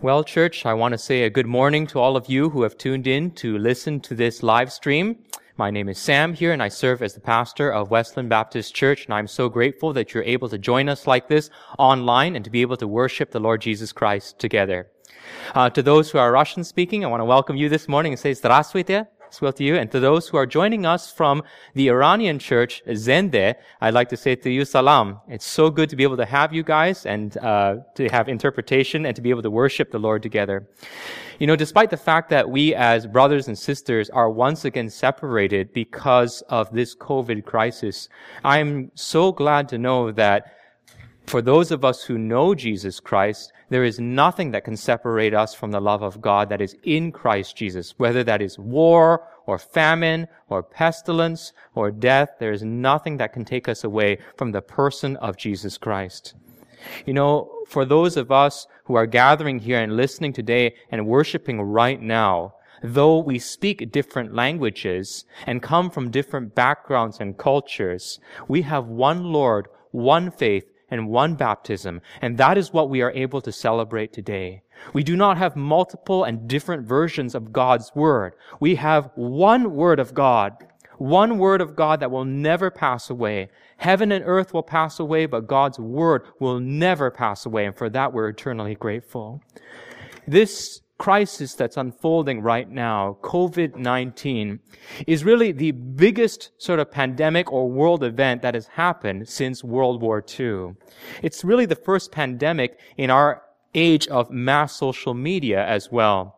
Well, church, I want to say a good morning to all of you who have tuned in to listen to this live stream. My name is Sam here and I serve as the pastor of Westland Baptist Church and I'm so grateful that you're able to join us like this online and to be able to worship the Lord Jesus Christ together. Uh, to those who are Russian speaking, I want to welcome you this morning and say Здравствуйте. Well to you. And to those who are joining us from the Iranian church, Zende, I'd like to say to you, salam. It's so good to be able to have you guys and uh, to have interpretation and to be able to worship the Lord together. You know, despite the fact that we as brothers and sisters are once again separated because of this COVID crisis, I'm so glad to know that for those of us who know Jesus Christ, there is nothing that can separate us from the love of God that is in Christ Jesus, whether that is war or famine or pestilence or death. There is nothing that can take us away from the person of Jesus Christ. You know, for those of us who are gathering here and listening today and worshiping right now, though we speak different languages and come from different backgrounds and cultures, we have one Lord, one faith, and one baptism. And that is what we are able to celebrate today. We do not have multiple and different versions of God's Word. We have one Word of God. One Word of God that will never pass away. Heaven and earth will pass away, but God's Word will never pass away. And for that, we're eternally grateful. This crisis that's unfolding right now, COVID-19, is really the biggest sort of pandemic or world event that has happened since World War II. It's really the first pandemic in our age of mass social media as well.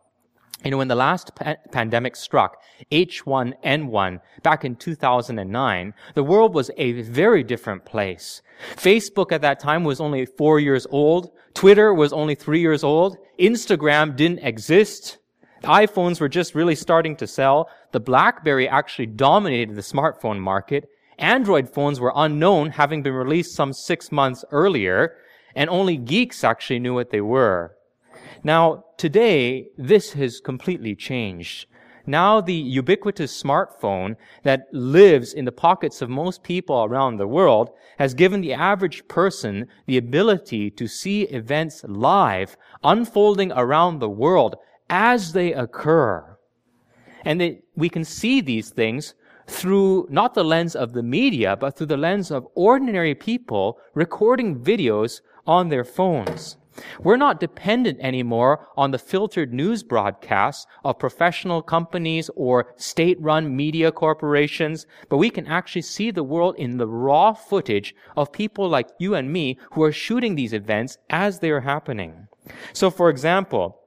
You know, when the last pa- pandemic struck, H1N1, back in 2009, the world was a very different place. Facebook at that time was only four years old. Twitter was only three years old. Instagram didn't exist. iPhones were just really starting to sell. The BlackBerry actually dominated the smartphone market. Android phones were unknown, having been released some six months earlier, and only geeks actually knew what they were. Now, today, this has completely changed. Now the ubiquitous smartphone that lives in the pockets of most people around the world has given the average person the ability to see events live unfolding around the world as they occur. And they, we can see these things through not the lens of the media, but through the lens of ordinary people recording videos on their phones. We're not dependent anymore on the filtered news broadcasts of professional companies or state-run media corporations, but we can actually see the world in the raw footage of people like you and me who are shooting these events as they are happening. So for example,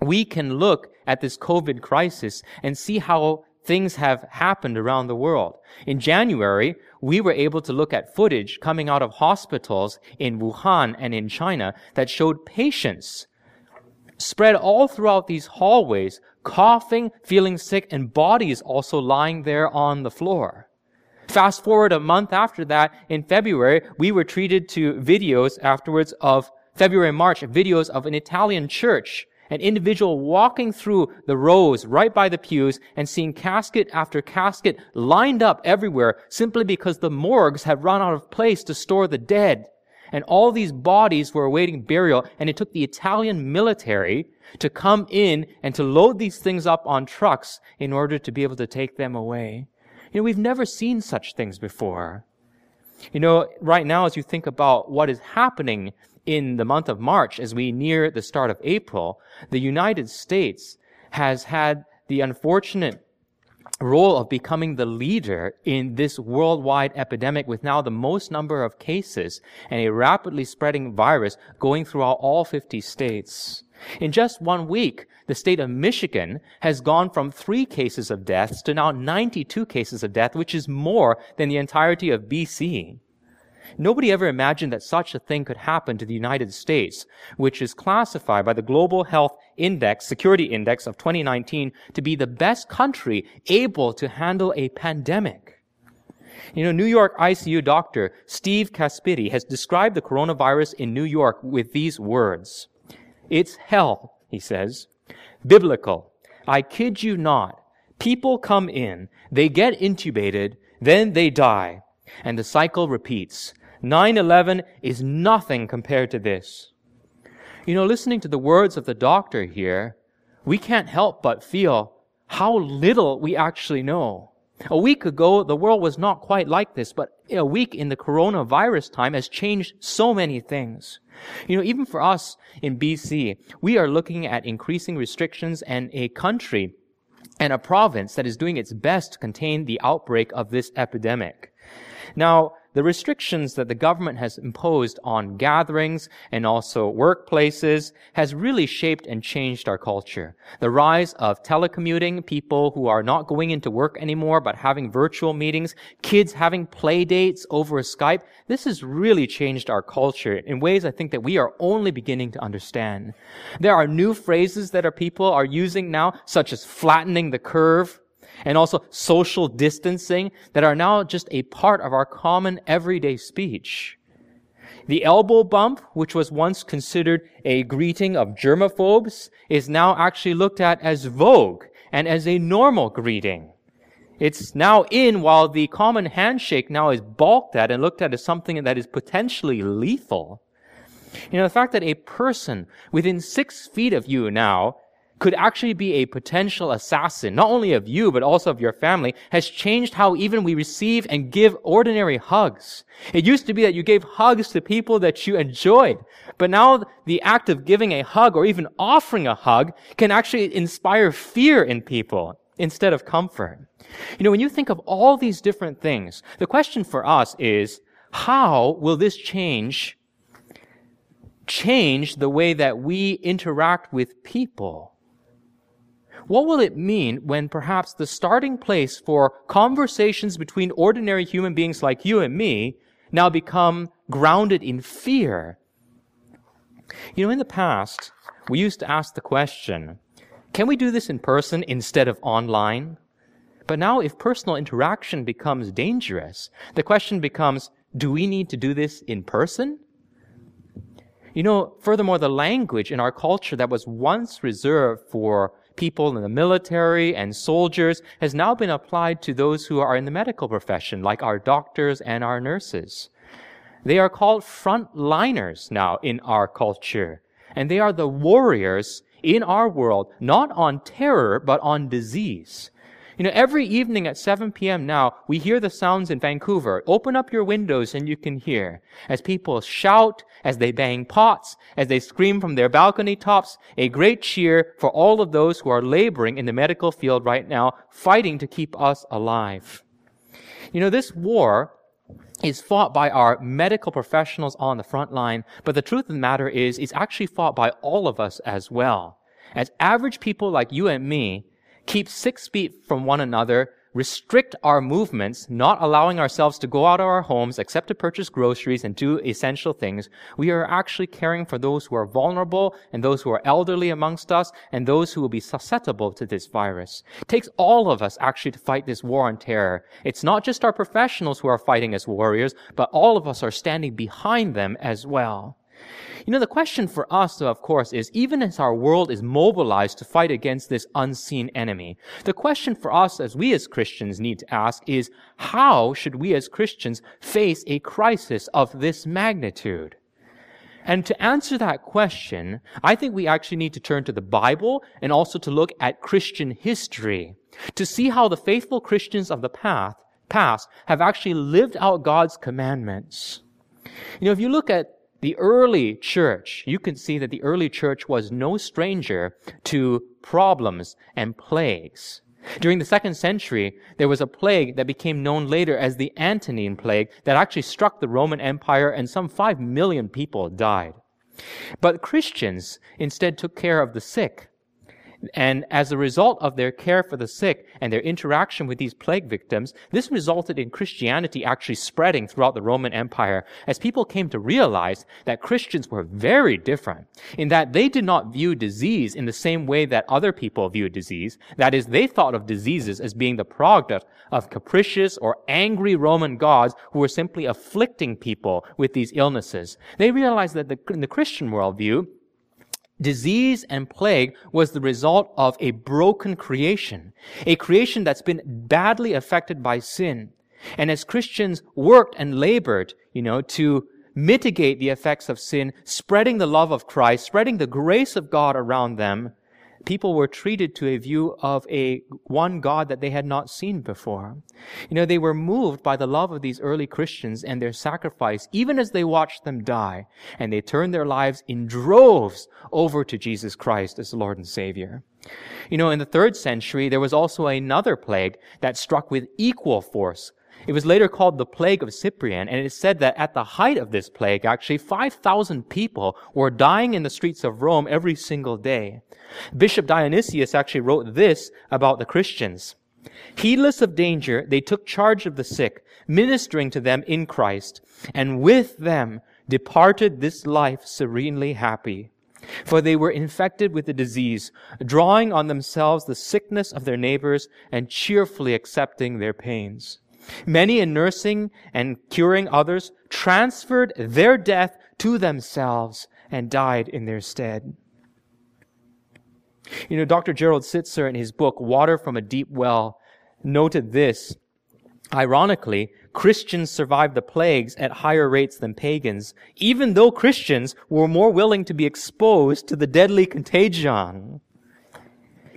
we can look at this COVID crisis and see how things have happened around the world. In January, we were able to look at footage coming out of hospitals in Wuhan and in China that showed patients spread all throughout these hallways, coughing, feeling sick, and bodies also lying there on the floor. Fast forward a month after that, in February, we were treated to videos afterwards of February, March, videos of an Italian church an individual walking through the rows right by the pews and seeing casket after casket lined up everywhere simply because the morgues had run out of place to store the dead. And all these bodies were awaiting burial, and it took the Italian military to come in and to load these things up on trucks in order to be able to take them away. You know, we've never seen such things before. You know, right now, as you think about what is happening in the month of March, as we near the start of April, the United States has had the unfortunate role of becoming the leader in this worldwide epidemic with now the most number of cases and a rapidly spreading virus going throughout all 50 states. In just one week, the state of Michigan has gone from three cases of deaths to now 92 cases of death, which is more than the entirety of BC. Nobody ever imagined that such a thing could happen to the United States, which is classified by the Global Health Index, Security Index of 2019 to be the best country able to handle a pandemic. You know, New York ICU doctor Steve Kassapidis has described the coronavirus in New York with these words. It's hell, he says. Biblical. I kid you not. People come in, they get intubated, then they die. And the cycle repeats. 9-11 is nothing compared to this. You know, listening to the words of the doctor here, we can't help but feel how little we actually know. A week ago, the world was not quite like this, but a week in the coronavirus time has changed so many things. You know, even for us in BC, we are looking at increasing restrictions and a country and a province that is doing its best to contain the outbreak of this epidemic. Now, the restrictions that the government has imposed on gatherings and also workplaces has really shaped and changed our culture. The rise of telecommuting, people who are not going into work anymore but having virtual meetings, kids having play dates over Skype, this has really changed our culture in ways I think that we are only beginning to understand. There are new phrases that our people are using now, such as flattening the curve, and also social distancing that are now just a part of our common everyday speech. The elbow bump, which was once considered a greeting of germaphobes, is now actually looked at as vogue and as a normal greeting. It's now in while the common handshake now is balked at and looked at as something that is potentially lethal. You know, the fact that a person within six feet of you now could actually be a potential assassin, not only of you, but also of your family, has changed how even we receive and give ordinary hugs. It used to be that you gave hugs to people that you enjoyed, but now the act of giving a hug or even offering a hug can actually inspire fear in people instead of comfort. You know, when you think of all these different things, the question for us is, how will this change change the way that we interact with people? What will it mean when perhaps the starting place for conversations between ordinary human beings like you and me now become grounded in fear? You know, in the past, we used to ask the question, can we do this in person instead of online? But now if personal interaction becomes dangerous, the question becomes, do we need to do this in person? You know, furthermore, the language in our culture that was once reserved for people in the military and soldiers has now been applied to those who are in the medical profession, like our doctors and our nurses. They are called frontliners now in our culture. And they are the warriors in our world, not on terror, but on disease. You know, every evening at 7 p.m. now, we hear the sounds in Vancouver. Open up your windows and you can hear as people shout, as they bang pots, as they scream from their balcony tops, a great cheer for all of those who are laboring in the medical field right now, fighting to keep us alive. You know, this war is fought by our medical professionals on the front line, but the truth of the matter is, it's actually fought by all of us as well. As average people like you and me, keep six feet from one another, restrict our movements, not allowing ourselves to go out of our homes except to purchase groceries and do essential things, we are actually caring for those who are vulnerable and those who are elderly amongst us and those who will be susceptible to this virus. It takes all of us actually to fight this war on terror. It's not just our professionals who are fighting as warriors, but all of us are standing behind them as well. You know, the question for us, though, of course, is even as our world is mobilized to fight against this unseen enemy, the question for us as we as Christians need to ask is, how should we as Christians face a crisis of this magnitude? And to answer that question, I think we actually need to turn to the Bible and also to look at Christian history to see how the faithful Christians of the past have actually lived out God's commandments. You know, if you look at the early church, you can see that the early church was no stranger to problems and plagues. During the second century, there was a plague that became known later as the Antonine plague that actually struck the Roman Empire and some five million people died. But Christians instead took care of the sick and as a result of their care for the sick and their interaction with these plague victims, this resulted in Christianity actually spreading throughout the Roman Empire as people came to realize that Christians were very different in that they did not view disease in the same way that other people view disease. That is, they thought of diseases as being the product of capricious or angry Roman gods who were simply afflicting people with these illnesses. They realized that the, in the Christian worldview, Disease and plague was the result of a broken creation, a creation that's been badly affected by sin. And as Christians worked and labored, you know, to mitigate the effects of sin, spreading the love of Christ, spreading the grace of God around them, people were treated to a view of a one God that they had not seen before. You know, they were moved by the love of these early Christians and their sacrifice, even as they watched them die, and they turned their lives in droves over to Jesus Christ as Lord and Savior. You know, in the third century, there was also another plague that struck with equal force it was later called the plague of Cyprian, and it said that at the height of this plague, actually 5,000 people were dying in the streets of Rome every single day. Bishop Dionysius actually wrote this about the Christians. Heedless of danger, they took charge of the sick, ministering to them in Christ, and with them departed this life serenely happy. For they were infected with the disease, drawing on themselves the sickness of their neighbors and cheerfully accepting their pains. Many in nursing and curing others transferred their death to themselves and died in their stead. You know, Dr. Gerald Sittser in his book, Water from a Deep Well, noted this. Ironically, Christians survived the plagues at higher rates than pagans, even though Christians were more willing to be exposed to the deadly contagion.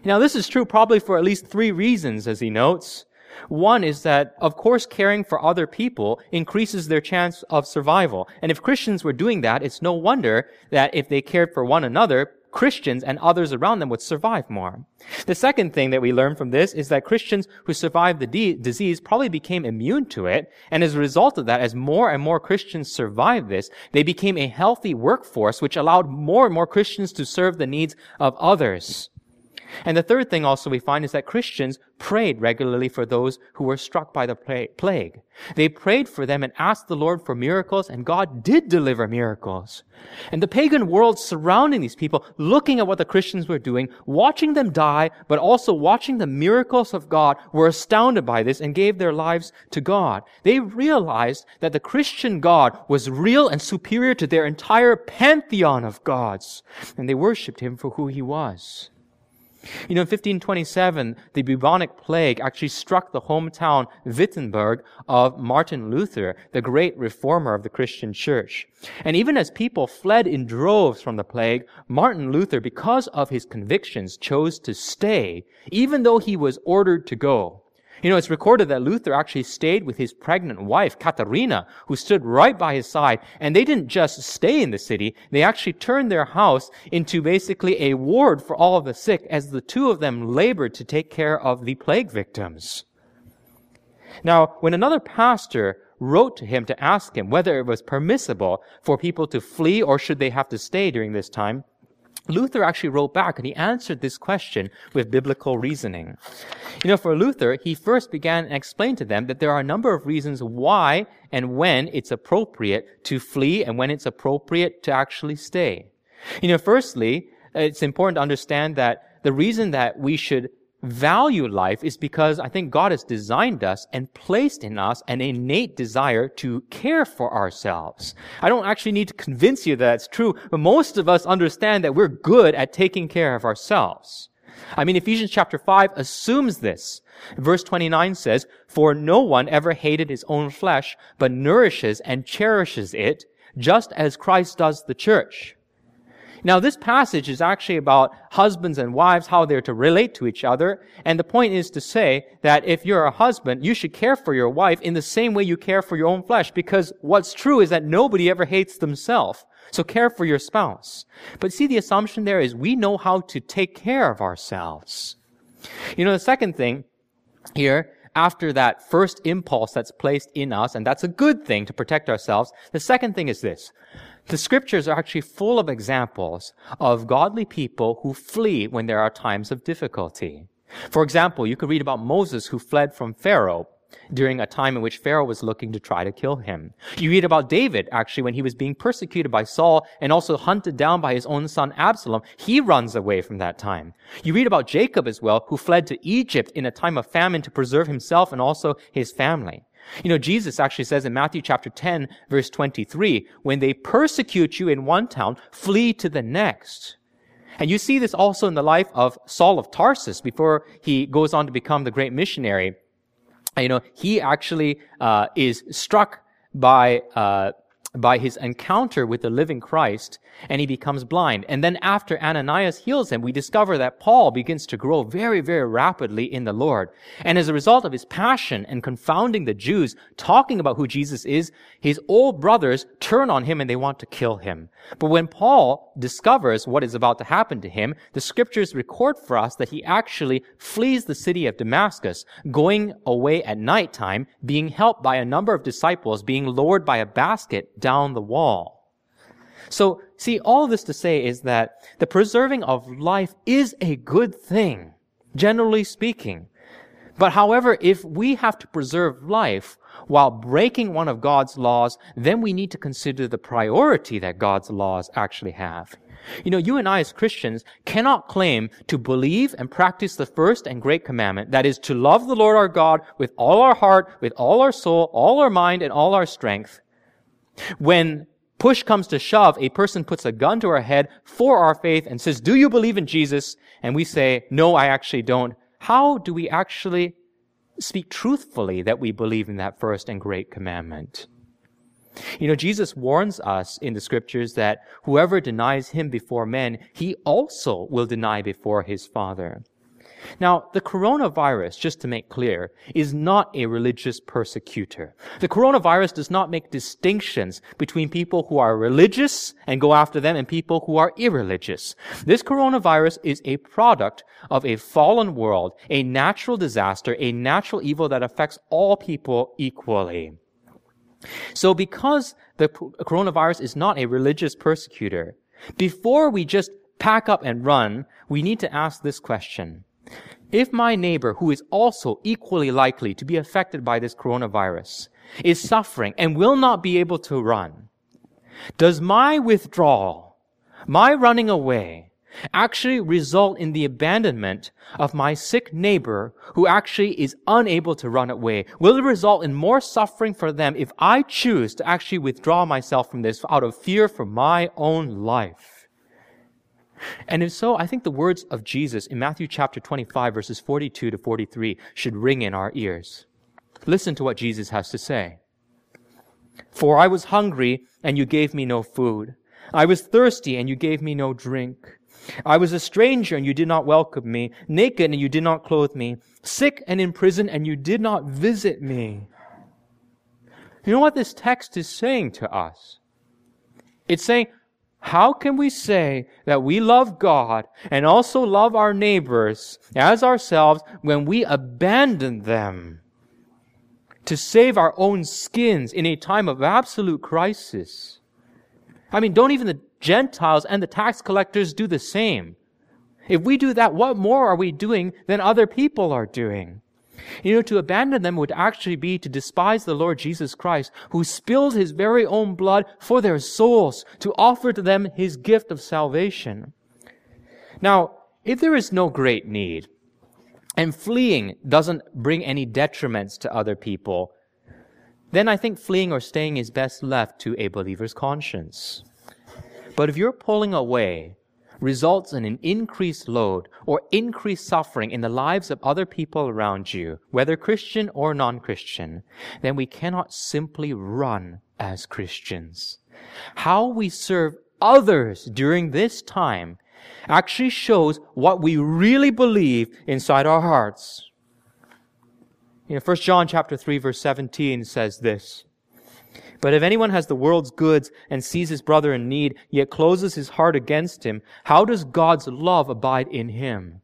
Now, this is true probably for at least three reasons, as he notes. One is that, of course, caring for other people increases their chance of survival. And if Christians were doing that, it's no wonder that if they cared for one another, Christians and others around them would survive more. The second thing that we learn from this is that Christians who survived the de- disease probably became immune to it. And as a result of that, as more and more Christians survived this, they became a healthy workforce, which allowed more and more Christians to serve the needs of others. And the third thing also we find is that Christians prayed regularly for those who were struck by the plague. They prayed for them and asked the Lord for miracles, and God did deliver miracles. And the pagan world surrounding these people, looking at what the Christians were doing, watching them die, but also watching the miracles of God, were astounded by this and gave their lives to God. They realized that the Christian God was real and superior to their entire pantheon of gods, and they worshiped him for who he was. You know, in 1527, the bubonic plague actually struck the hometown Wittenberg of Martin Luther, the great reformer of the Christian church. And even as people fled in droves from the plague, Martin Luther, because of his convictions, chose to stay, even though he was ordered to go. You know, it's recorded that Luther actually stayed with his pregnant wife, Katharina, who stood right by his side. And they didn't just stay in the city. They actually turned their house into basically a ward for all of the sick as the two of them labored to take care of the plague victims. Now, when another pastor wrote to him to ask him whether it was permissible for people to flee or should they have to stay during this time, Luther actually wrote back and he answered this question with biblical reasoning. You know, for Luther, he first began and explained to them that there are a number of reasons why and when it's appropriate to flee and when it's appropriate to actually stay. You know, firstly, it's important to understand that the reason that we should value life is because I think God has designed us and placed in us an innate desire to care for ourselves. I don't actually need to convince you that it's true, but most of us understand that we're good at taking care of ourselves. I mean, Ephesians chapter 5 assumes this. Verse 29 says, For no one ever hated his own flesh, but nourishes and cherishes it, just as Christ does the church. Now, this passage is actually about husbands and wives, how they're to relate to each other. And the point is to say that if you're a husband, you should care for your wife in the same way you care for your own flesh, because what's true is that nobody ever hates themselves. So care for your spouse. But see, the assumption there is we know how to take care of ourselves. You know, the second thing here after that first impulse that's placed in us, and that's a good thing to protect ourselves, the second thing is this. The scriptures are actually full of examples of godly people who flee when there are times of difficulty. For example, you could read about Moses who fled from Pharaoh during a time in which Pharaoh was looking to try to kill him. You read about David, actually, when he was being persecuted by Saul and also hunted down by his own son Absalom. He runs away from that time. You read about Jacob as well, who fled to Egypt in a time of famine to preserve himself and also his family. You know, Jesus actually says in Matthew chapter 10, verse 23, when they persecute you in one town, flee to the next. And you see this also in the life of Saul of Tarsus before he goes on to become the great missionary. You know, he actually uh, is struck by uh, by his encounter with the living Christ and he becomes blind. And then after Ananias heals him, we discover that Paul begins to grow very, very rapidly in the Lord. And as a result of his passion and confounding the Jews, talking about who Jesus is, his old brothers turn on him and they want to kill him. But when Paul discovers what is about to happen to him, the scriptures record for us that he actually flees the city of Damascus, going away at nighttime, being helped by a number of disciples, being lowered by a basket down the wall. So, see, all this to say is that the preserving of life is a good thing, generally speaking. But however, if we have to preserve life while breaking one of God's laws, then we need to consider the priority that God's laws actually have. You know, you and I as Christians cannot claim to believe and practice the first and great commandment, that is to love the Lord our God with all our heart, with all our soul, all our mind, and all our strength, when push comes to shove, a person puts a gun to our head for our faith and says, do you believe in Jesus? And we say, no, I actually don't. How do we actually speak truthfully that we believe in that first and great commandment? You know, Jesus warns us in the scriptures that whoever denies him before men, he also will deny before his Father. Now, the coronavirus, just to make clear, is not a religious persecutor. The coronavirus does not make distinctions between people who are religious and go after them and people who are irreligious. This coronavirus is a product of a fallen world, a natural disaster, a natural evil that affects all people equally. So because the coronavirus is not a religious persecutor, before we just pack up and run, we need to ask this question. If my neighbor, who is also equally likely to be affected by this coronavirus, is suffering and will not be able to run, does my withdrawal, my running away, actually result in the abandonment of my sick neighbor who actually is unable to run away? Will it result in more suffering for them if I choose to actually withdraw myself from this out of fear for my own life? And if so, I think the words of Jesus in Matthew chapter 25 verses 42 to 43 should ring in our ears. Listen to what Jesus has to say. For I was hungry and you gave me no food. I was thirsty and you gave me no drink. I was a stranger and you did not welcome me, naked and you did not clothe me, sick and in prison and you did not visit me. You know what this text is saying to us? It's saying, how can we say that we love God and also love our neighbors as ourselves when we abandon them to save our own skins in a time of absolute crisis? I mean, don't even the Gentiles and the tax collectors do the same? If we do that, what more are we doing than other people are doing? You know, to abandon them would actually be to despise the Lord Jesus Christ, who spilled his very own blood for their souls, to offer to them his gift of salvation. Now, if there is no great need, and fleeing doesn't bring any detriments to other people, then I think fleeing or staying is best left to a believer's conscience. But if you're pulling away results in an increased load or increased suffering in the lives of other people around you, whether Christian or non-Christian, then we cannot simply run as Christians. How we serve others during this time actually shows what we really believe inside our hearts. You know, 1 John chapter 3 verse 17 says this, but if anyone has the world's goods and sees his brother in need, yet closes his heart against him, how does God's love abide in him?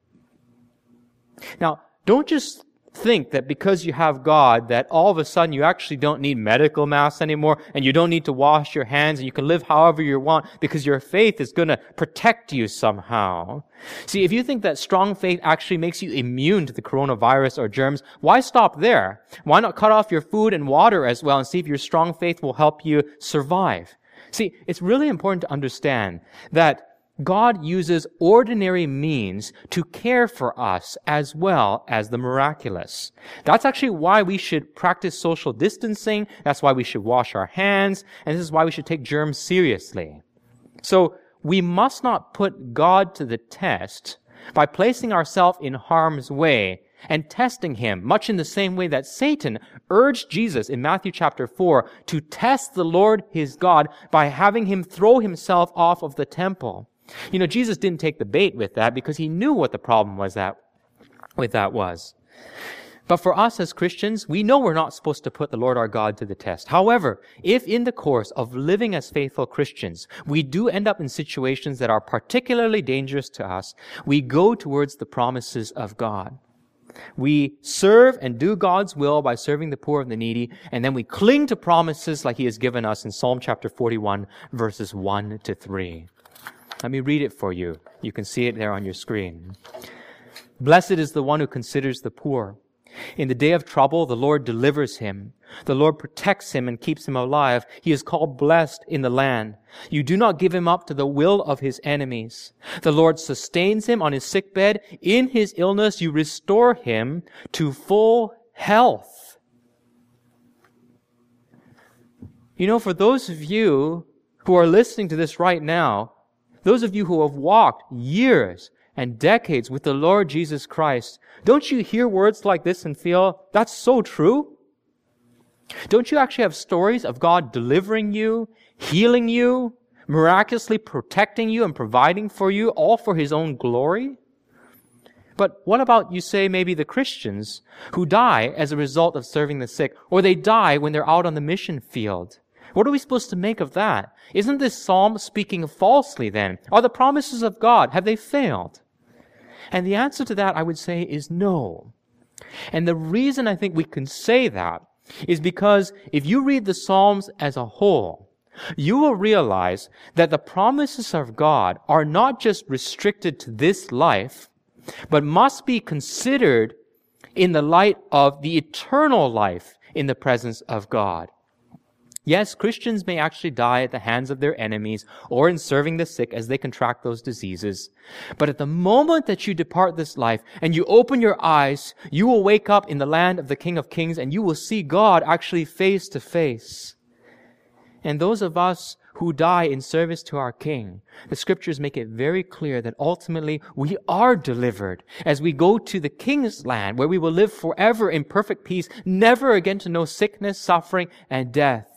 Now, don't just think that because you have God, that all of a sudden you actually don't need medical masks anymore and you don't need to wash your hands and you can live however you want because your faith is going to protect you somehow. See, if you think that strong faith actually makes you immune to the coronavirus or germs, why stop there? Why not cut off your food and water as well and see if your strong faith will help you survive? See, it's really important to understand that God uses ordinary means to care for us as well as the miraculous. That's actually why we should practice social distancing. That's why we should wash our hands. And this is why we should take germs seriously. So we must not put God to the test by placing ourselves in harm's way and testing him, much in the same way that Satan urged Jesus in Matthew chapter 4 to test the Lord his God by having him throw himself off of the temple. You know, Jesus didn't take the bait with that because he knew what the problem was that, with that was. But for us as Christians, we know we're not supposed to put the Lord our God to the test. However, if in the course of living as faithful Christians, we do end up in situations that are particularly dangerous to us, we go towards the promises of God. We serve and do God's will by serving the poor and the needy, and then we cling to promises like He has given us in Psalm chapter 41, verses 1 to 3. Let me read it for you. You can see it there on your screen. Blessed is the one who considers the poor. In the day of trouble, the Lord delivers him. The Lord protects him and keeps him alive. He is called blessed in the land. You do not give him up to the will of his enemies. The Lord sustains him on his sick bed. In his illness, you restore him to full health. You know, for those of you who are listening to this right now, those of you who have walked years and decades with the Lord Jesus Christ, don't you hear words like this and feel, that's so true? Don't you actually have stories of God delivering you, healing you, miraculously protecting you and providing for you, all for His own glory? But what about, you say, maybe the Christians who die as a result of serving the sick, or they die when they're out on the mission field? What are we supposed to make of that? Isn't this psalm speaking falsely then? Are the promises of God, have they failed? And the answer to that, I would say, is no. And the reason I think we can say that is because if you read the Psalms as a whole, you will realize that the promises of God are not just restricted to this life, but must be considered in the light of the eternal life in the presence of God. Yes, Christians may actually die at the hands of their enemies or in serving the sick as they contract those diseases. But at the moment that you depart this life and you open your eyes, you will wake up in the land of the King of Kings and you will see God actually face to face. And those of us who die in service to our King, the scriptures make it very clear that ultimately we are delivered as we go to the King's land where we will live forever in perfect peace, never again to know sickness, suffering, and death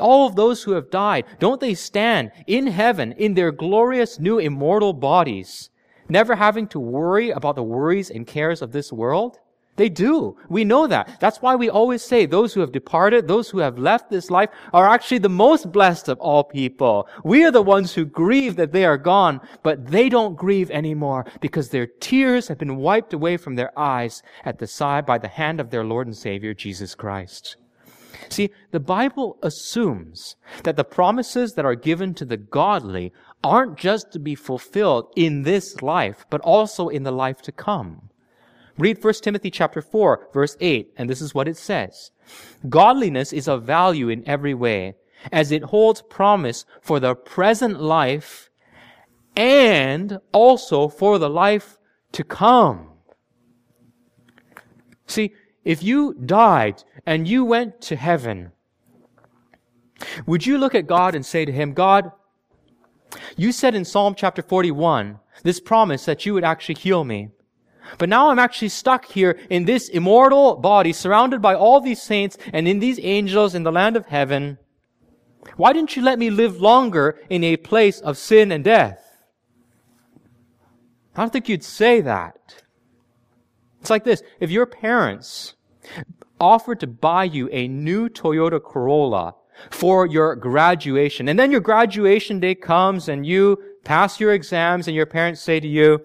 all of those who have died, don't they stand in heaven in their glorious new immortal bodies, never having to worry about the worries and cares of this world? They do. We know that. That's why we always say those who have departed, those who have left this life are actually the most blessed of all people. We are the ones who grieve that they are gone, but they don't grieve anymore because their tears have been wiped away from their eyes at the side by the hand of their Lord and Savior Jesus Christ. See, the Bible assumes that the promises that are given to the godly aren't just to be fulfilled in this life, but also in the life to come. Read 1 Timothy chapter 4, verse 8, and this is what it says. Godliness is of value in every way, as it holds promise for the present life and also for the life to come. See, if you died and you went to heaven, would you look at God and say to him, God, you said in Psalm chapter 41 this promise that you would actually heal me. But now I'm actually stuck here in this immortal body, surrounded by all these saints and in these angels in the land of heaven. Why didn't you let me live longer in a place of sin and death? I don't think you'd say that. It's like this. If your parents offered to buy you a new Toyota Corolla for your graduation, and then your graduation day comes and you pass your exams and your parents say to you,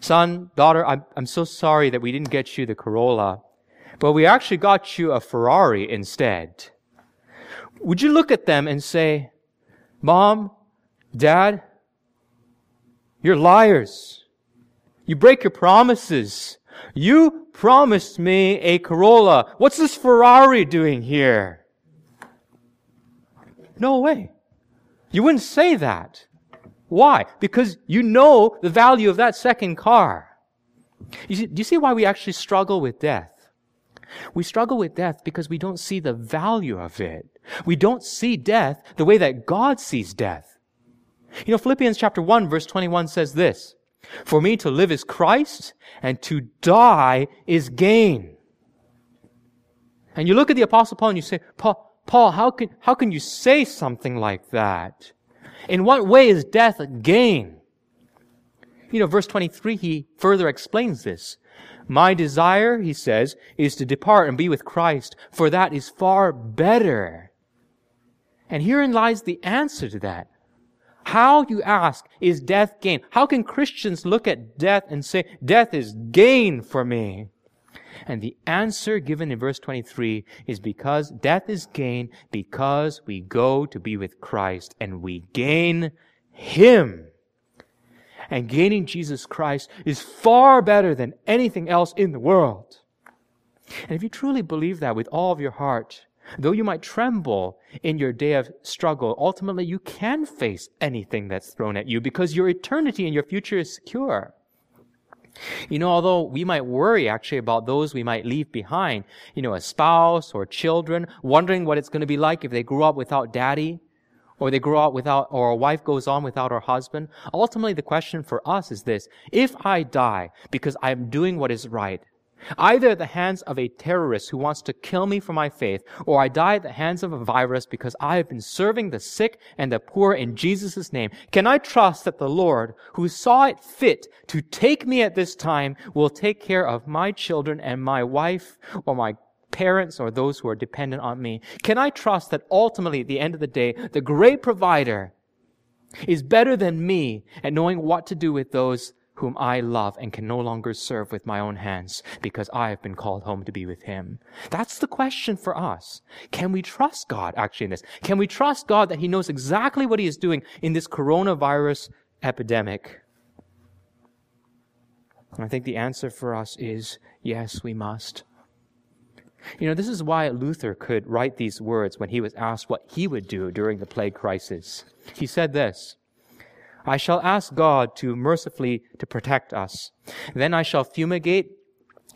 son, daughter, I'm, I'm so sorry that we didn't get you the Corolla, but we actually got you a Ferrari instead. Would you look at them and say, mom, dad, you're liars. You break your promises. You promised me a Corolla. What's this Ferrari doing here? No way. You wouldn't say that. Why? Because you know the value of that second car. You see, do you see why we actually struggle with death? We struggle with death because we don't see the value of it. We don't see death the way that God sees death. You know, Philippians chapter 1 verse 21 says this, For me to live is Christ, and to die is gain. And you look at the Apostle Paul and you say, Paul, Paul, how can, how can you say something like that? In what way is death a gain? You know, verse 23, he further explains this. My desire, he says, is to depart and be with Christ, for that is far better. And herein lies the answer to that. How, you ask, is death gain? How can Christians look at death and say, death is gain for me? And the answer given in verse 23 is because death is gain because we go to be with Christ and we gain Him. And gaining Jesus Christ is far better than anything else in the world. And if you truly believe that with all of your heart, though you might tremble in your day of struggle, ultimately you can face anything that's thrown at you because your eternity and your future is secure. You know, although we might worry actually about those we might leave behind, you know, a spouse or children, wondering what it's going to be like if they grow up without daddy, or they grow up without, or a wife goes on without her husband. Ultimately, the question for us is this. If I die because I am doing what is right, Either at the hands of a terrorist who wants to kill me for my faith, or I die at the hands of a virus because I have been serving the sick and the poor in Jesus' name. Can I trust that the Lord, who saw it fit to take me at this time, will take care of my children and my wife or my parents or those who are dependent on me? Can I trust that ultimately at the end of the day, the great provider is better than me at knowing what to do with those whom I love and can no longer serve with my own hands because I have been called home to be with him. That's the question for us. Can we trust God actually in this? Can we trust God that he knows exactly what he is doing in this coronavirus epidemic? And I think the answer for us is yes, we must. You know, this is why Luther could write these words when he was asked what he would do during the plague crisis. He said this, I shall ask God to mercifully to protect us. Then I shall fumigate,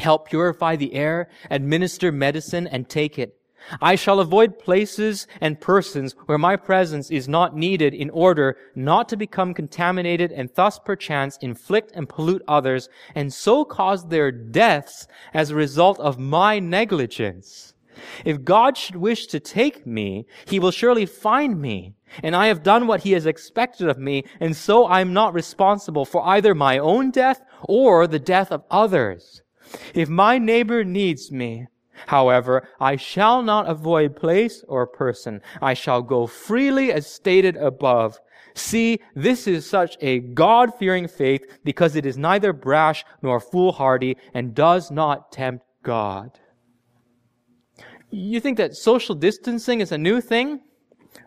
help purify the air, administer medicine, and take it. I shall avoid places and persons where my presence is not needed in order not to become contaminated and thus perchance inflict and pollute others and so cause their deaths as a result of my negligence. If God should wish to take me, he will surely find me. And I have done what he has expected of me, and so I am not responsible for either my own death or the death of others. If my neighbor needs me, however, I shall not avoid place or person. I shall go freely as stated above. See, this is such a God-fearing faith because it is neither brash nor foolhardy and does not tempt God. You think that social distancing is a new thing?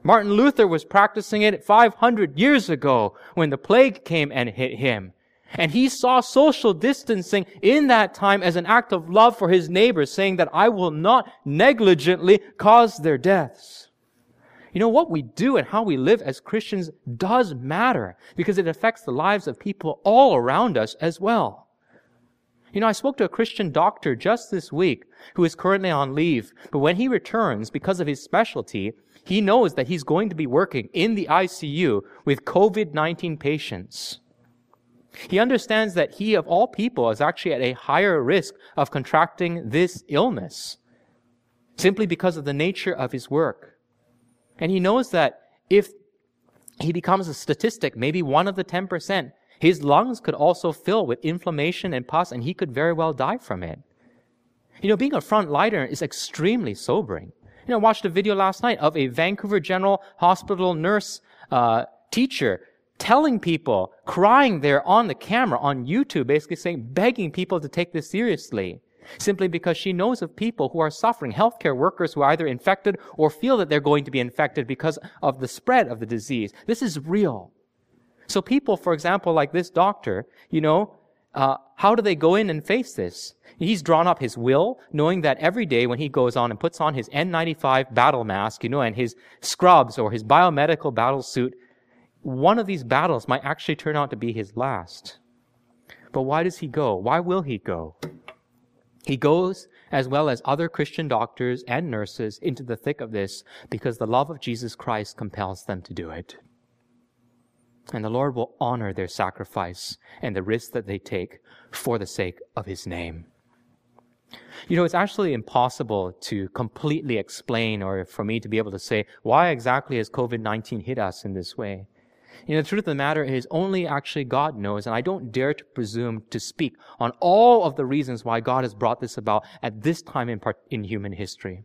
Martin Luther was practicing it 500 years ago when the plague came and hit him. And he saw social distancing in that time as an act of love for his neighbors, saying that I will not negligently cause their deaths. You know, what we do and how we live as Christians does matter because it affects the lives of people all around us as well. You know, I spoke to a Christian doctor just this week who is currently on leave, but when he returns, because of his specialty, he knows that he's going to be working in the ICU with COVID-19 patients. He understands that he, of all people, is actually at a higher risk of contracting this illness simply because of the nature of his work. And he knows that if he becomes a statistic, maybe one of the 10%, his lungs could also fill with inflammation and pus, and he could very well die from it. You know, being a frontliner is extremely sobering. You know, I watched a video last night of a Vancouver General Hospital nurse uh, teacher telling people, crying there on the camera, on YouTube, basically saying, begging people to take this seriously. Simply because she knows of people who are suffering, healthcare workers who are either infected or feel that they're going to be infected because of the spread of the disease. This is real. So people, for example, like this doctor, you know, uh, how do they go in and face this? He's drawn up his will, knowing that every day when he goes on and puts on his N95 battle mask, you know, and his scrubs or his biomedical battle suit, one of these battles might actually turn out to be his last. But why does he go? Why will he go? He goes, as well as other Christian doctors and nurses, into the thick of this because the love of Jesus Christ compels them to do it. And the Lord will honor their sacrifice and the risk that they take for the sake of His name. You know, it's actually impossible to completely explain or for me to be able to say, why exactly has COVID 19 hit us in this way? You know, the truth of the matter is only actually God knows, and I don't dare to presume to speak on all of the reasons why God has brought this about at this time in, part, in human history.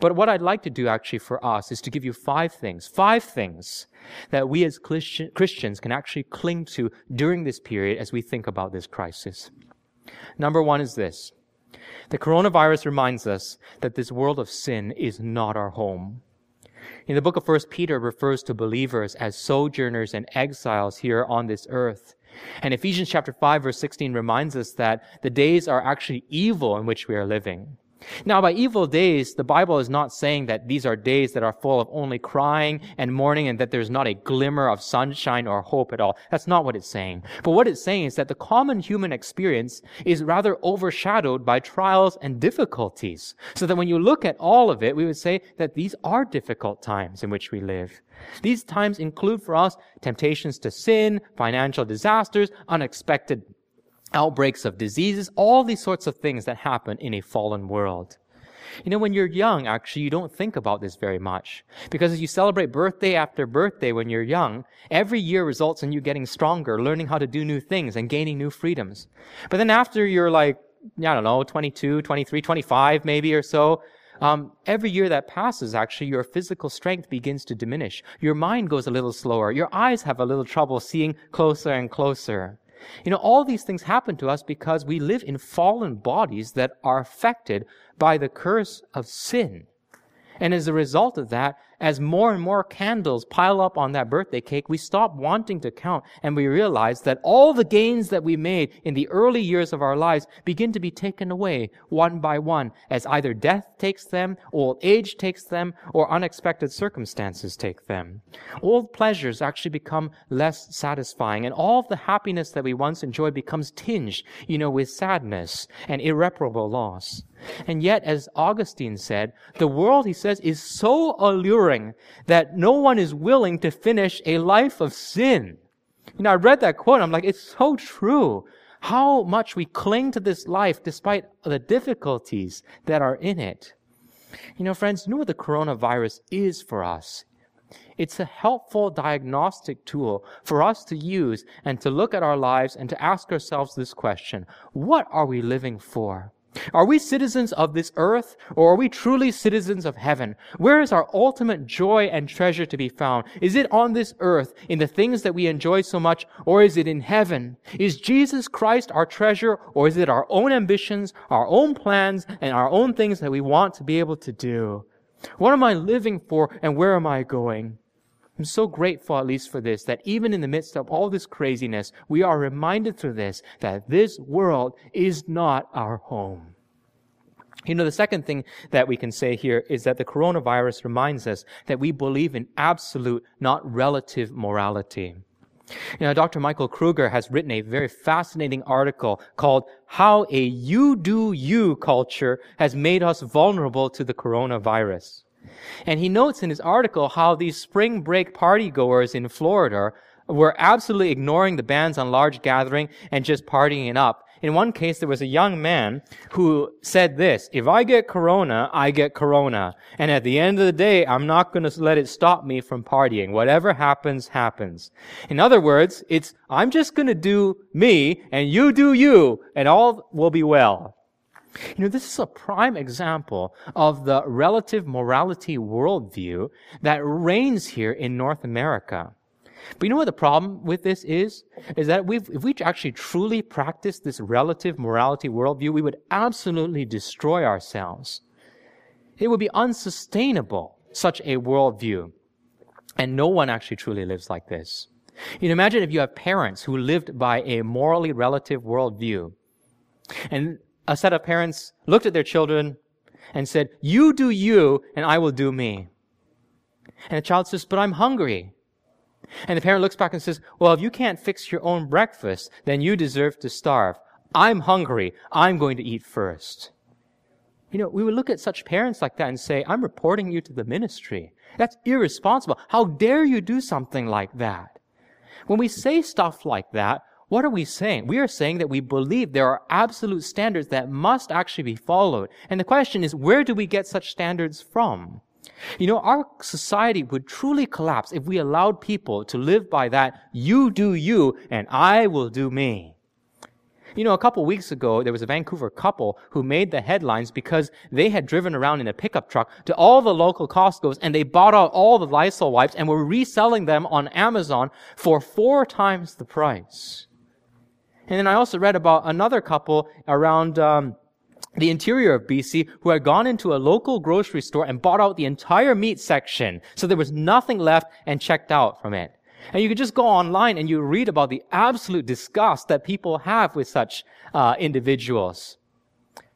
But what I'd like to do actually for us is to give you five things, five things that we as Christian, Christians can actually cling to during this period as we think about this crisis. Number one is this. The coronavirus reminds us that this world of sin is not our home. In the book of First Peter refers to believers as sojourners and exiles here on this earth. And Ephesians chapter 5 verse 16 reminds us that the days are actually evil in which we are living. Now, by evil days, the Bible is not saying that these are days that are full of only crying and mourning and that there's not a glimmer of sunshine or hope at all. That's not what it's saying. But what it's saying is that the common human experience is rather overshadowed by trials and difficulties. So that when you look at all of it, we would say that these are difficult times in which we live. These times include for us temptations to sin, financial disasters, unexpected outbreaks of diseases, all these sorts of things that happen in a fallen world. You know, when you're young, actually, you don't think about this very much. Because as you celebrate birthday after birthday when you're young, every year results in you getting stronger, learning how to do new things, and gaining new freedoms. But then after you're like, I don't know, 22, 23, 25 maybe or so, um, every year that passes, actually, your physical strength begins to diminish. Your mind goes a little slower. Your eyes have a little trouble seeing closer and closer. You know, all these things happen to us because we live in fallen bodies that are affected by the curse of sin. And as a result of that, as more and more candles pile up on that birthday cake, we stop wanting to count and we realize that all the gains that we made in the early years of our lives begin to be taken away one by one as either death takes them, old age takes them, or unexpected circumstances take them. Old pleasures actually become less satisfying and all of the happiness that we once enjoyed becomes tinged, you know, with sadness and irreparable loss. And yet, as Augustine said, the world, he says, is so alluring that no one is willing to finish a life of sin. You know, I read that quote, I'm like, it's so true. How much we cling to this life despite the difficulties that are in it. You know, friends, you know what the coronavirus is for us? It's a helpful diagnostic tool for us to use and to look at our lives and to ask ourselves this question. What are we living for? Are we citizens of this earth or are we truly citizens of heaven? Where is our ultimate joy and treasure to be found? Is it on this earth in the things that we enjoy so much or is it in heaven? Is Jesus Christ our treasure or is it our own ambitions, our own plans, and our own things that we want to be able to do? What am I living for and where am I going? I'm so grateful, at least for this, that even in the midst of all this craziness, we are reminded through this that this world is not our home. You know, the second thing that we can say here is that the coronavirus reminds us that we believe in absolute, not relative morality. You know, Dr. Michael Kruger has written a very fascinating article called How a You Do You culture has made us vulnerable to the coronavirus. And he notes in his article how these spring break party goers in Florida were absolutely ignoring the bans on large gathering and just partying it up. In one case, there was a young man who said this, if I get corona, I get corona. And at the end of the day, I'm not going to let it stop me from partying. Whatever happens, happens. In other words, it's, I'm just going to do me and you do you and all will be well. You know, this is a prime example of the relative morality worldview that reigns here in North America. But you know what the problem with this is? Is that if we actually truly practice this relative morality worldview, we would absolutely destroy ourselves. It would be unsustainable, such a worldview. And no one actually truly lives like this. You know, imagine if you have parents who lived by a morally relative worldview. And a set of parents looked at their children and said, You do you, and I will do me. And the child says, But I'm hungry. And the parent looks back and says, Well, if you can't fix your own breakfast, then you deserve to starve. I'm hungry. I'm going to eat first. You know, we would look at such parents like that and say, I'm reporting you to the ministry. That's irresponsible. How dare you do something like that? When we say stuff like that, what are we saying? We are saying that we believe there are absolute standards that must actually be followed. And the question is, where do we get such standards from? You know, our society would truly collapse if we allowed people to live by that, you do you and I will do me. You know, a couple weeks ago, there was a Vancouver couple who made the headlines because they had driven around in a pickup truck to all the local Costco's and they bought out all the Lysol wipes and were reselling them on Amazon for four times the price. And then I also read about another couple around, um, the interior of BC who had gone into a local grocery store and bought out the entire meat section. So there was nothing left and checked out from it. And you could just go online and you read about the absolute disgust that people have with such uh, individuals.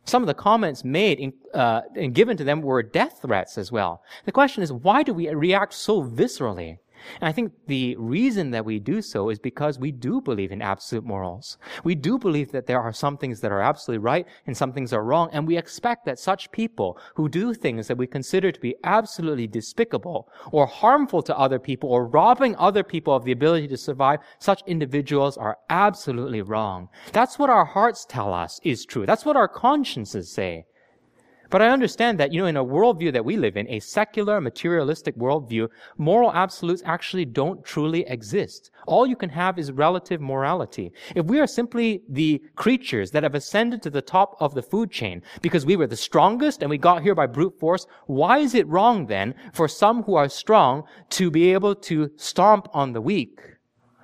Some of the comments made in, uh, and given to them were death threats as well. The question is, why do we react so viscerally? And I think the reason that we do so is because we do believe in absolute morals. We do believe that there are some things that are absolutely right and some things are wrong. And we expect that such people who do things that we consider to be absolutely despicable or harmful to other people or robbing other people of the ability to survive, such individuals are absolutely wrong. That's what our hearts tell us is true. That's what our consciences say. But I understand that, you know, in a worldview that we live in, a secular, materialistic worldview, moral absolutes actually don't truly exist. All you can have is relative morality. If we are simply the creatures that have ascended to the top of the food chain because we were the strongest and we got here by brute force, why is it wrong then for some who are strong to be able to stomp on the weak?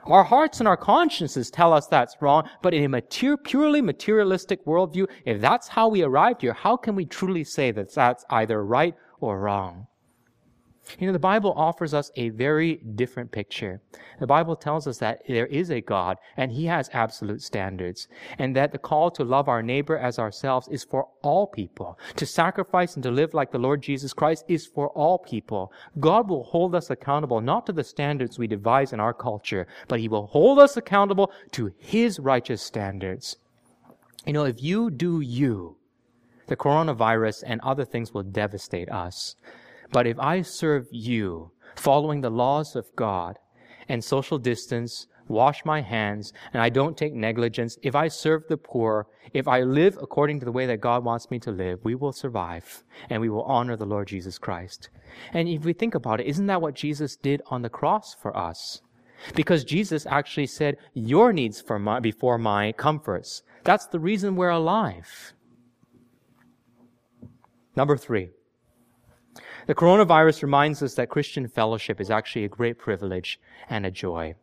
Our hearts and our consciences tell us that's wrong, but in a mater- purely materialistic worldview, if that's how we arrived here, how can we truly say that that's either right or wrong? You know, the Bible offers us a very different picture. The Bible tells us that there is a God and He has absolute standards, and that the call to love our neighbor as ourselves is for all people. To sacrifice and to live like the Lord Jesus Christ is for all people. God will hold us accountable not to the standards we devise in our culture, but He will hold us accountable to His righteous standards. You know, if you do you, the coronavirus and other things will devastate us. But if I serve you, following the laws of God, and social distance, wash my hands, and I don't take negligence, if I serve the poor, if I live according to the way that God wants me to live, we will survive and we will honor the Lord Jesus Christ. And if we think about it, isn't that what Jesus did on the cross for us? Because Jesus actually said, Your needs for my, before my comforts. That's the reason we're alive. Number three, the coronavirus reminds us that Christian fellowship is actually a great privilege and a joy.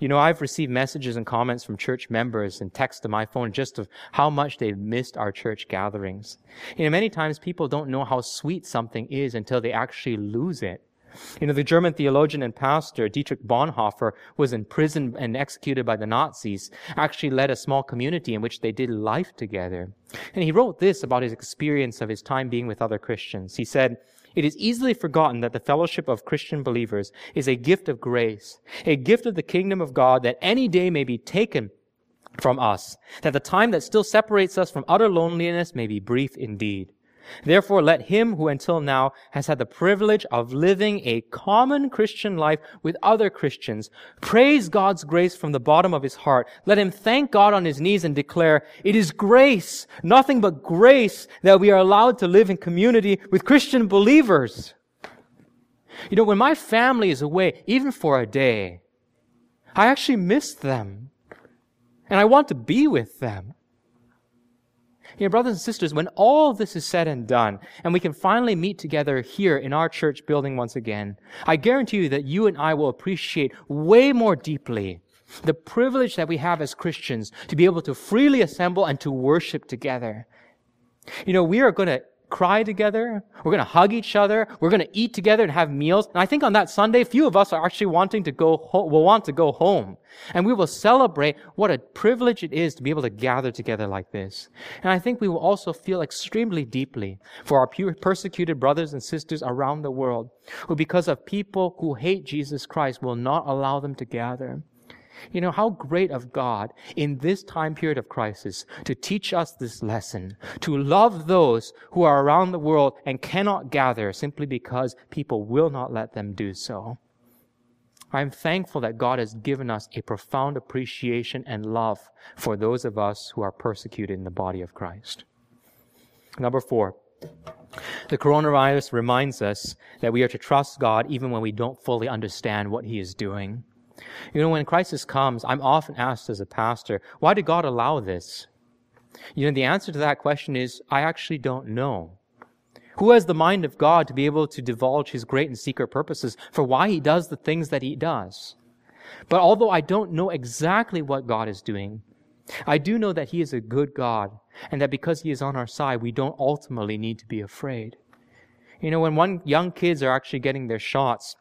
You know, I've received messages and comments from church members and texts to my phone just of how much they've missed our church gatherings. You know, many times people don't know how sweet something is until they actually lose it. You know, the German theologian and pastor Dietrich Bonhoeffer was imprisoned and executed by the Nazis, actually led a small community in which they did life together. And he wrote this about his experience of his time being with other Christians. He said, it is easily forgotten that the fellowship of Christian believers is a gift of grace, a gift of the kingdom of God that any day may be taken from us, that the time that still separates us from utter loneliness may be brief indeed. Therefore, let him who until now has had the privilege of living a common Christian life with other Christians praise God's grace from the bottom of his heart. Let him thank God on his knees and declare, it is grace, nothing but grace that we are allowed to live in community with Christian believers. You know, when my family is away, even for a day, I actually miss them. And I want to be with them. You know, brothers and sisters, when all this is said and done, and we can finally meet together here in our church building once again, I guarantee you that you and I will appreciate way more deeply the privilege that we have as Christians to be able to freely assemble and to worship together. You know, we are going to cry together. We're going to hug each other. We're going to eat together and have meals. And I think on that Sunday, few of us are actually wanting to go home, will want to go home. And we will celebrate what a privilege it is to be able to gather together like this. And I think we will also feel extremely deeply for our persecuted brothers and sisters around the world who because of people who hate Jesus Christ will not allow them to gather. You know, how great of God in this time period of crisis to teach us this lesson, to love those who are around the world and cannot gather simply because people will not let them do so. I'm thankful that God has given us a profound appreciation and love for those of us who are persecuted in the body of Christ. Number four, the coronavirus reminds us that we are to trust God even when we don't fully understand what He is doing. You know, when crisis comes, I'm often asked as a pastor, why did God allow this? You know, the answer to that question is, I actually don't know. Who has the mind of God to be able to divulge his great and secret purposes for why he does the things that he does? But although I don't know exactly what God is doing, I do know that he is a good God and that because he is on our side, we don't ultimately need to be afraid. You know, when one young kids are actually getting their shots,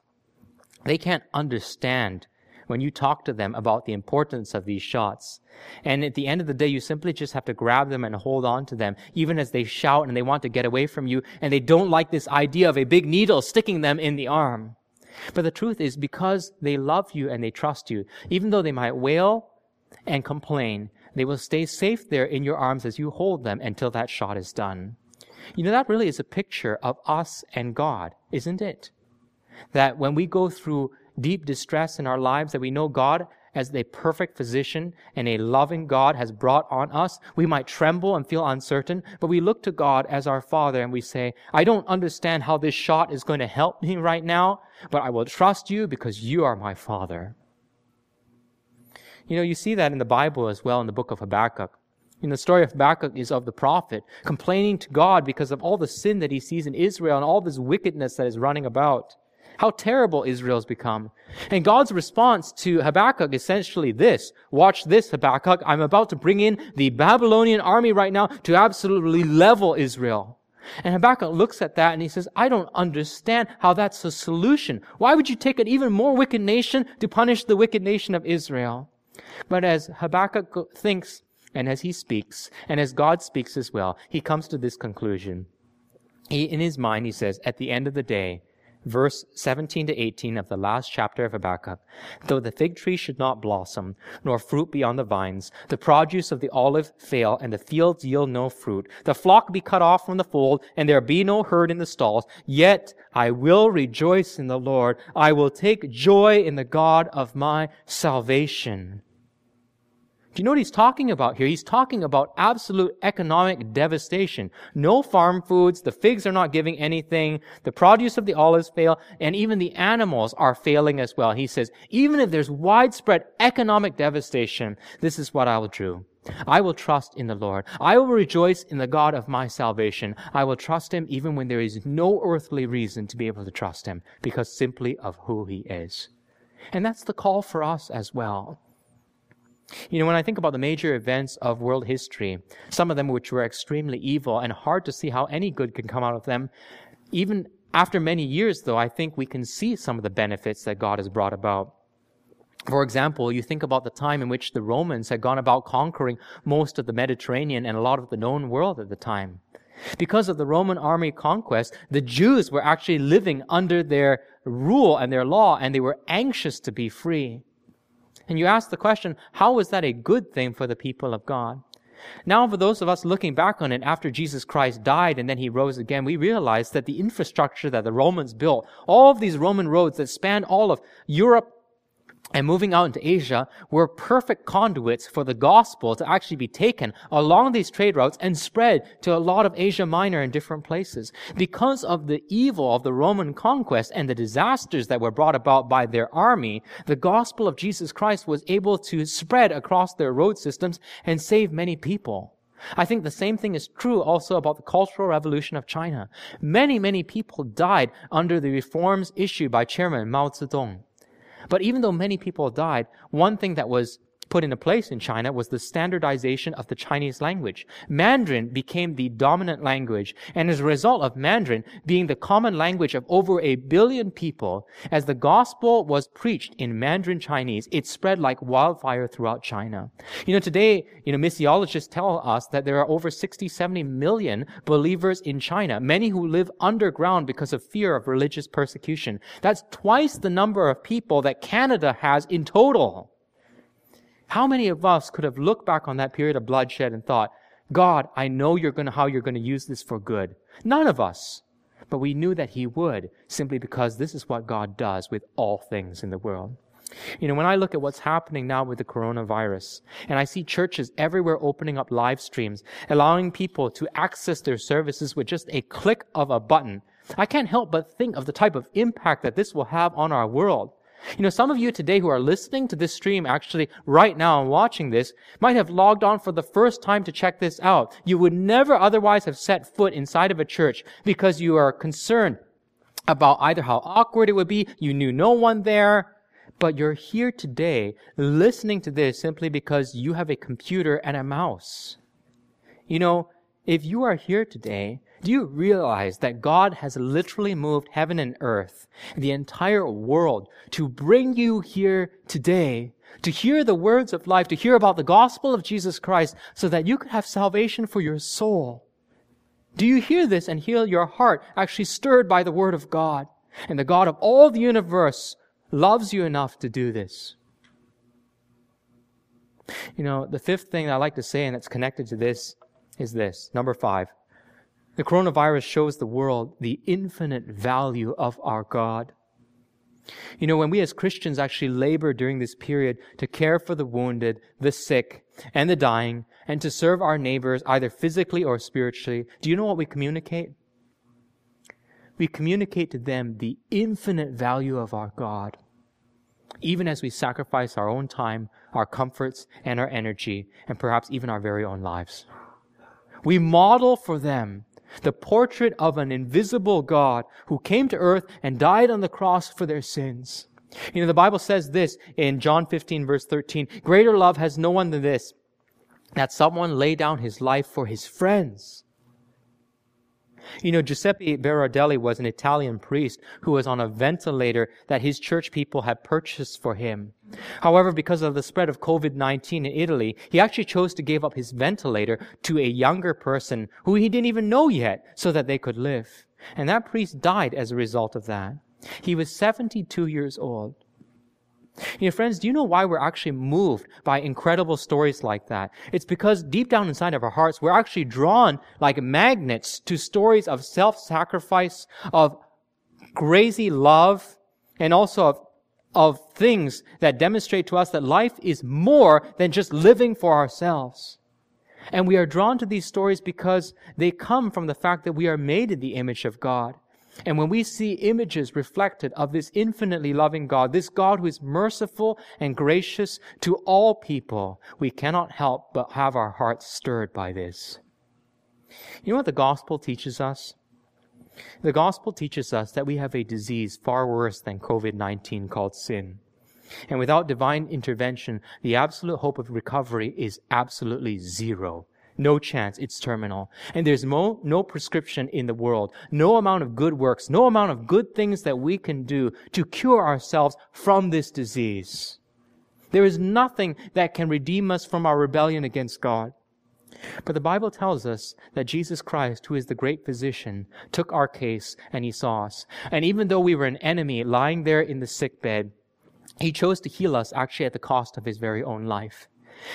they can't understand when you talk to them about the importance of these shots. And at the end of the day, you simply just have to grab them and hold on to them, even as they shout and they want to get away from you, and they don't like this idea of a big needle sticking them in the arm. But the truth is, because they love you and they trust you, even though they might wail and complain, they will stay safe there in your arms as you hold them until that shot is done. You know, that really is a picture of us and God, isn't it? That when we go through deep distress in our lives that we know God as a perfect physician and a loving God has brought on us, we might tremble and feel uncertain, but we look to God as our Father and we say, I don't understand how this shot is going to help me right now, but I will trust you because you are my Father. You know, you see that in the Bible as well in the book of Habakkuk. In the story of Habakkuk is of the prophet complaining to God because of all the sin that he sees in Israel and all this wickedness that is running about. How terrible Israel's become. And God's response to Habakkuk is essentially this. Watch this, Habakkuk. I'm about to bring in the Babylonian army right now to absolutely level Israel. And Habakkuk looks at that and he says, I don't understand how that's a solution. Why would you take an even more wicked nation to punish the wicked nation of Israel? But as Habakkuk thinks and as he speaks, and as God speaks as well, he comes to this conclusion. He, in his mind, he says, at the end of the day, verse 17 to 18 of the last chapter of Habakkuk. Though the fig tree should not blossom, nor fruit be on the vines, the produce of the olive fail, and the fields yield no fruit, the flock be cut off from the fold, and there be no herd in the stalls, yet I will rejoice in the Lord. I will take joy in the God of my salvation. Do you know what he's talking about here? He's talking about absolute economic devastation. No farm foods, the figs are not giving anything, the produce of the olives fail, and even the animals are failing as well. He says, even if there's widespread economic devastation, this is what I will do. I will trust in the Lord. I will rejoice in the God of my salvation. I will trust him even when there is no earthly reason to be able to trust him because simply of who he is. And that's the call for us as well. You know, when I think about the major events of world history, some of them which were extremely evil and hard to see how any good can come out of them, even after many years, though, I think we can see some of the benefits that God has brought about. For example, you think about the time in which the Romans had gone about conquering most of the Mediterranean and a lot of the known world at the time. Because of the Roman army conquest, the Jews were actually living under their rule and their law, and they were anxious to be free. And you ask the question, how was that a good thing for the people of God? Now, for those of us looking back on it after Jesus Christ died and then he rose again, we realize that the infrastructure that the Romans built, all of these Roman roads that spanned all of Europe and moving out into Asia were perfect conduits for the gospel to actually be taken along these trade routes and spread to a lot of Asia Minor in different places. Because of the evil of the Roman conquest and the disasters that were brought about by their army, the gospel of Jesus Christ was able to spread across their road systems and save many people. I think the same thing is true also about the Cultural Revolution of China. Many, many people died under the reforms issued by Chairman Mao Zedong. But even though many people died, one thing that was put into place in China was the standardization of the Chinese language. Mandarin became the dominant language, and as a result of Mandarin being the common language of over a billion people, as the gospel was preached in Mandarin Chinese, it spread like wildfire throughout China. You know, today, you know, missiologists tell us that there are over 60, 70 million believers in China, many who live underground because of fear of religious persecution. That's twice the number of people that Canada has in total. How many of us could have looked back on that period of bloodshed and thought, God, I know you're going to, how you're going to use this for good? None of us. but we knew that He would simply because this is what God does with all things in the world. You know, when I look at what's happening now with the coronavirus, and I see churches everywhere opening up live streams, allowing people to access their services with just a click of a button, I can't help but think of the type of impact that this will have on our world. You know, some of you today who are listening to this stream actually right now and watching this might have logged on for the first time to check this out. You would never otherwise have set foot inside of a church because you are concerned about either how awkward it would be, you knew no one there, but you're here today listening to this simply because you have a computer and a mouse. You know, if you are here today, do you realize that God has literally moved heaven and earth, the entire world, to bring you here today, to hear the words of life, to hear about the gospel of Jesus Christ, so that you could have salvation for your soul? Do you hear this and hear your heart actually stirred by the word of God? And the God of all the universe loves you enough to do this. You know, the fifth thing I like to say, and it's connected to this, is this. Number five. The coronavirus shows the world the infinite value of our God. You know, when we as Christians actually labor during this period to care for the wounded, the sick, and the dying, and to serve our neighbors either physically or spiritually, do you know what we communicate? we communicate to them the infinite value of our God, even as we sacrifice our own time, our comforts, and our energy, and perhaps even our very own lives. We model for them the portrait of an invisible God who came to earth and died on the cross for their sins. You know, the Bible says this in John 15 verse 13, greater love has no one than this, that someone lay down his life for his friends. You know, Giuseppe Berardelli was an Italian priest who was on a ventilator that his church people had purchased for him. However, because of the spread of COVID-19 in Italy, he actually chose to give up his ventilator to a younger person who he didn't even know yet so that they could live. And that priest died as a result of that. He was 72 years old. You know, friends, do you know why we're actually moved by incredible stories like that? It's because deep down inside of our hearts, we're actually drawn like magnets to stories of self-sacrifice, of crazy love, and also of, of things that demonstrate to us that life is more than just living for ourselves. And we are drawn to these stories because they come from the fact that we are made in the image of God. And when we see images reflected of this infinitely loving God, this God who is merciful and gracious to all people, we cannot help but have our hearts stirred by this. You know what the gospel teaches us? The gospel teaches us that we have a disease far worse than COVID-19 called sin. And without divine intervention, the absolute hope of recovery is absolutely zero. No chance. It's terminal. And there's no, no prescription in the world, no amount of good works, no amount of good things that we can do to cure ourselves from this disease. There is nothing that can redeem us from our rebellion against God. But the Bible tells us that Jesus Christ, who is the great physician, took our case and he saw us. And even though we were an enemy lying there in the sick bed, he chose to heal us actually at the cost of his very own life.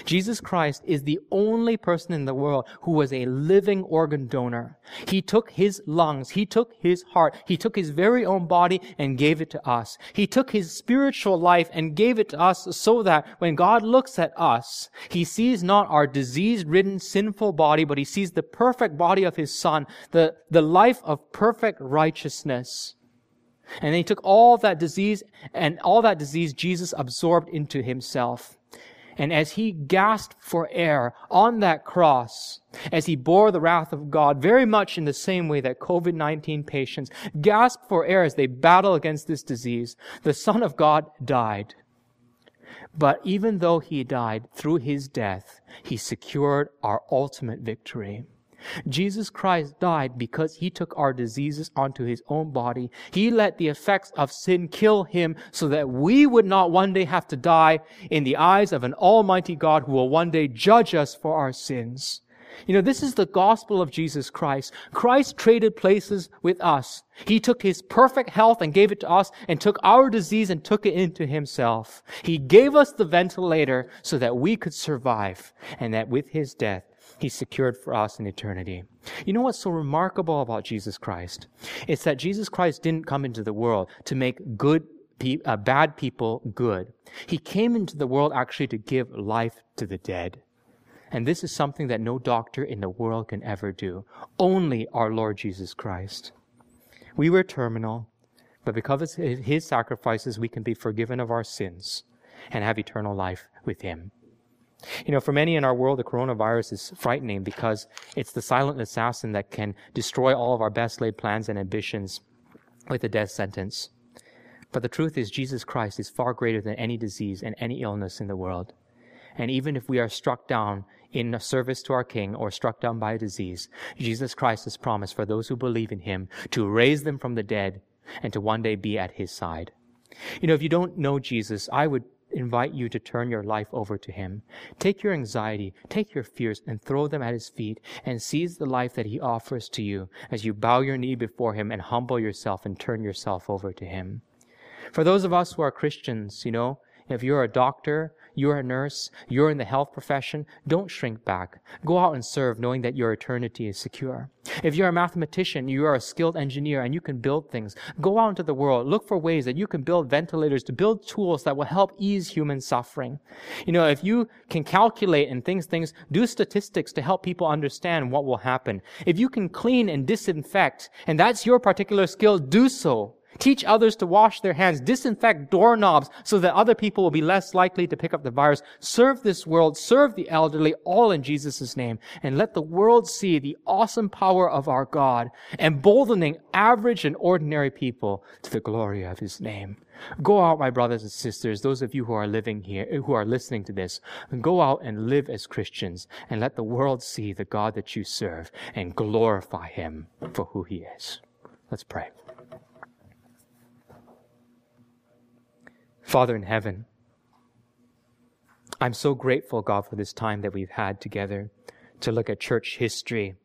Jesus Christ is the only person in the world who was a living organ donor. He took his lungs, he took his heart, he took his very own body and gave it to us. He took his spiritual life and gave it to us so that when God looks at us, he sees not our disease-ridden, sinful body, but he sees the perfect body of his son, the, the life of perfect righteousness. And he took all that disease and all that disease Jesus absorbed into himself. And as he gasped for air on that cross, as he bore the wrath of God, very much in the same way that COVID-19 patients gasp for air as they battle against this disease, the Son of God died. But even though he died through his death, he secured our ultimate victory. Jesus Christ died because he took our diseases onto his own body. He let the effects of sin kill him so that we would not one day have to die in the eyes of an almighty God who will one day judge us for our sins. You know, this is the gospel of Jesus Christ. Christ traded places with us. He took his perfect health and gave it to us and took our disease and took it into himself. He gave us the ventilator so that we could survive and that with his death, He secured for us in eternity. You know what's so remarkable about Jesus Christ? It's that Jesus Christ didn't come into the world to make good pe- uh, bad people good. He came into the world actually to give life to the dead. And this is something that no doctor in the world can ever do. Only our Lord Jesus Christ. We were terminal, but because of his sacrifices, we can be forgiven of our sins and have eternal life with him. You know, for many in our world, the coronavirus is frightening because it's the silent assassin that can destroy all of our best laid plans and ambitions with a death sentence. But the truth is, Jesus Christ is far greater than any disease and any illness in the world. And even if we are struck down in service to our King or struck down by a disease, Jesus Christ has promised for those who believe in Him to raise them from the dead and to one day be at His side. You know, if you don't know Jesus, I would invite you to turn your life over to Him. Take your anxiety, take your fears, and throw them at His feet and seize the life that He offers to you as you bow your knee before Him and humble yourself and turn yourself over to Him. For those of us who are Christians, you know, if you're a doctor, you're a nurse, you're in the health profession, don't shrink back. Go out and serve knowing that your eternity is secure. If you're a mathematician, you are a skilled engineer and you can build things. Go out into the world. Look for ways that you can build ventilators to build tools that will help ease human suffering. You know, if you can calculate and things, things, do statistics to help people understand what will happen. If you can clean and disinfect, and that's your particular skill, do so. Teach others to wash their hands. Disinfect doorknobs so that other people will be less likely to pick up the virus. Serve this world. Serve the elderly, all in Jesus' name. And let the world see the awesome power of our God, emboldening average and ordinary people to the glory of His name. Go out, my brothers and sisters, those of you who are living here, who are listening to this, go out and live as Christians and let the world see the God that you serve and glorify Him for who He is. Let's pray. Father in heaven, I'm so grateful, God, for this time that we've had together to look at church history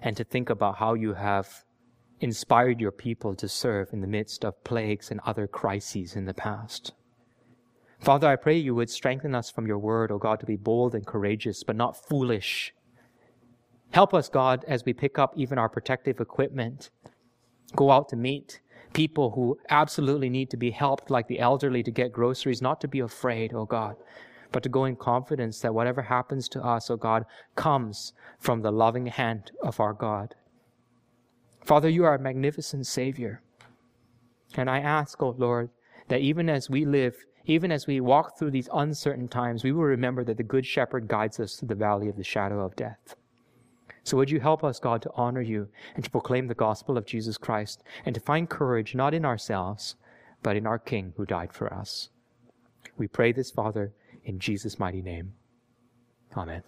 and to think about how you have inspired your people to serve in the midst of plagues and other crises in the past. Father, I pray you would strengthen us from your word, O oh God, to be bold and courageous, but not foolish. Help us, God, as we pick up even our protective equipment, go out to meet people who absolutely need to be helped, like the elderly, to get groceries, not to be afraid, oh God, but to go in confidence that whatever happens to us, oh God, comes from the loving hand of our God. Father, you are a magnificent Savior. And I ask, oh Lord, that even as we live, even as we walk through these uncertain times, we will remember that the Good Shepherd guides us through the valley of the shadow of death. So would you help us, God, to honor you and to proclaim the gospel of Jesus Christ and to find courage not in ourselves, but in our King who died for us. We pray this, Father, in Jesus' mighty name. Amen.